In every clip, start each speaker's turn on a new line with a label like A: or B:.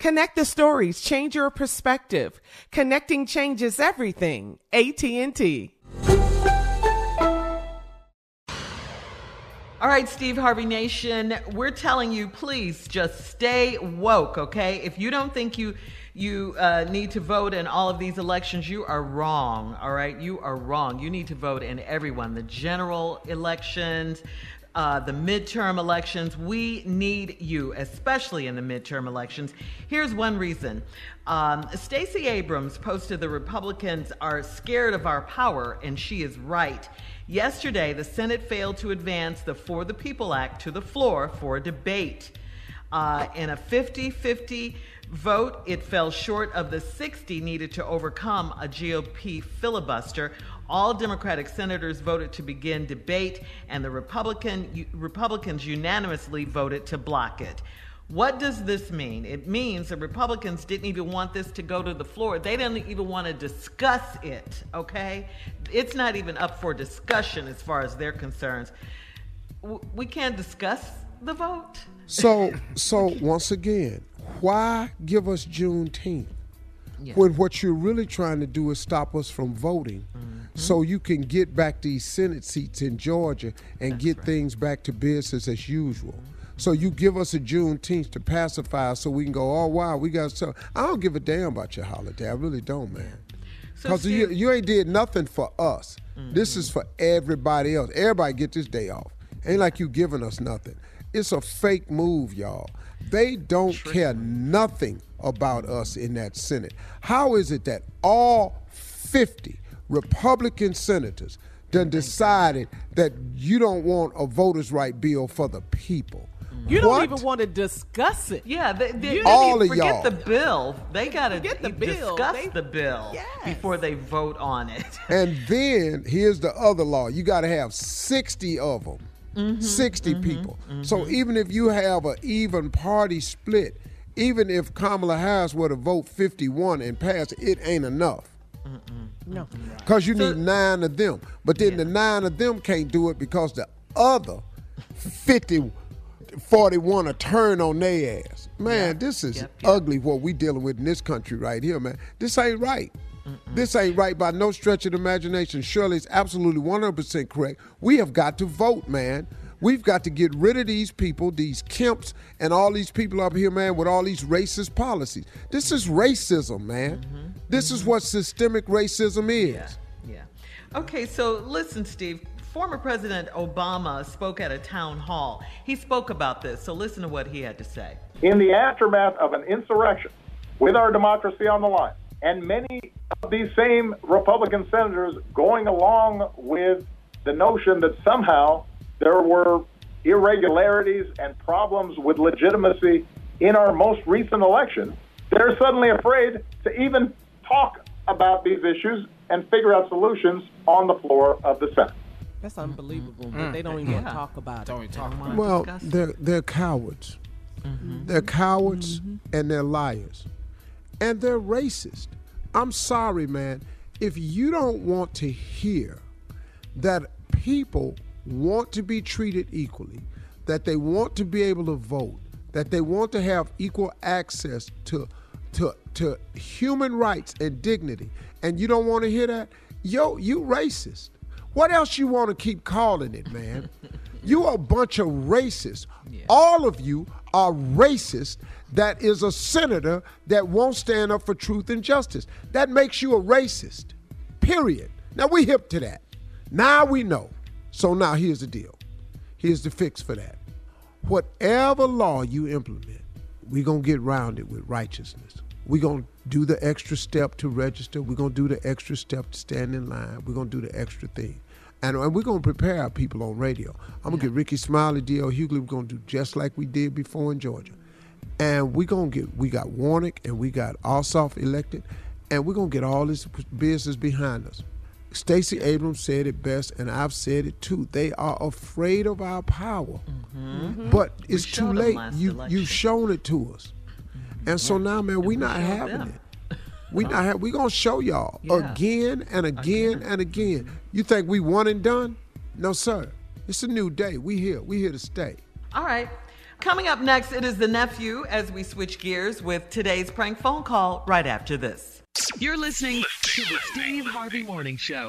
A: Connect the stories, change your perspective. Connecting changes everything. AT&T.
B: All right, Steve Harvey Nation, we're telling you, please just stay woke, okay? If you don't think you you uh, need to vote in all of these elections, you are wrong, all right? You are wrong. You need to vote in everyone. The general elections, uh, the midterm elections. We need you, especially in the midterm elections. Here's one reason. Um, Stacey Abrams posted the Republicans are scared of our power, and she is right. Yesterday, the Senate failed to advance the For the People Act to the floor for a debate. Uh, in a 50 50 vote, it fell short of the 60 needed to overcome a GOP filibuster. All Democratic senators voted to begin debate, and the Republican, Republicans unanimously voted to block it. What does this mean? It means the Republicans didn't even want this to go to the floor. They didn't even want to discuss it, okay? It's not even up for discussion as far as they're concerned. We can't discuss the vote.
C: So, so once again, why give us Juneteenth? When what you're really trying to do is stop us from voting mm-hmm. so you can get back these Senate seats in Georgia and That's get right. things back to business as usual. Mm-hmm. So you give us a Juneteenth to pacify us so we can go, oh, wow, we got so. I don't give a damn about your holiday. I really don't, man. Because so you, you ain't did nothing for us. Mm-hmm. This is for everybody else. Everybody get this day off. Ain't like you giving us nothing. It's a fake move, y'all. They don't True. care nothing about us in that Senate. How is it that all 50 Republican senators done decided that you don't want a voters' right bill for the people?
A: You don't even want to discuss it.
B: Yeah, they, they,
C: all
B: they
C: of y'all.
B: Forget the bill. They got to
A: the bill.
B: discuss
A: they,
B: the bill
A: yes.
B: before they vote on it.
C: and then here's the other law: you got to have sixty of them. Mm-hmm, 60 mm-hmm, people. Mm-hmm. So even if you have an even party split, even if Kamala Harris were to vote 51 and pass, it ain't enough.
A: No.
C: Because you so, need nine of them. But then yeah. the nine of them can't do it because the other 50, 41 a turn on their ass. Man, this is
B: Yep, yep.
C: ugly what we dealing with in this country right here, man. This ain't right. This ain't right by no stretch of the imagination. Shirley is absolutely 100% correct. We have got to vote, man. We've got to get rid of these people, these Kemps, and all these people up here, man, with all these racist policies. This is racism, man. Mm-hmm. This is what systemic racism is.
B: Yeah. Okay, so listen, Steve. Former President Obama spoke at a town hall. He spoke about this, so listen to what he had to say.
D: in the aftermath of an insurrection with our democracy on the line, and many of these same Republican senators going along with the notion that somehow there were irregularities and problems with legitimacy in our most recent election, they're suddenly afraid to even talk about these issues and figure out solutions on the floor of the Senate.
A: That's mm-hmm. unbelievable, but mm-hmm. they don't even
B: Yeah.
A: talk about
E: Don't
A: it.
E: talk about.
C: Well, they're they're cowards. Mm-hmm. They're cowards and they're liars. And they're racist. I'm sorry, man. If you don't want to hear that people want to be treated equally, that they want to be able to vote, that they want to have equal access to to to human rights and dignity, and you don't want to hear that, yo, you racist. What else you want to keep calling it, man? you a bunch of racists. All of you are racist. That is a senator that won't stand up for truth and justice. That makes you a racist. Period. Now we hip to that. Now we know. So now here's the deal. Here's the fix for that. Whatever law you implement, we're going to get round it with righteousness. We're going to do the extra step to register. We're going to do the extra step to stand in line. We're going to do the extra thing. And, and we're going to prepare our people on radio. I'm going to get Rickey Smiley, D.L. Hughley. We're going to do just like we did before in Georgia. And we're going to get, we got Warnock and we got Ossoff elected. And we're going to get all this business behind us. Stacey Abrams said it best, and I've said it too. They are afraid of our power, but it's too late. You
B: election.
C: you've shown it to us, and so now, man, we're not having
B: them.
C: it. We not have. We gonna show y'all
B: Yeah.
C: again and again and again. You think we one and done? No, sir. It's a new day. We here. We here to stay.
B: All right. Coming up next, it is the nephew as we switch gears with today's prank phone call right after this.
F: You're listening to the Steve Harvey Morning Show.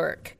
G: Work.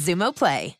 G: Xumo Play.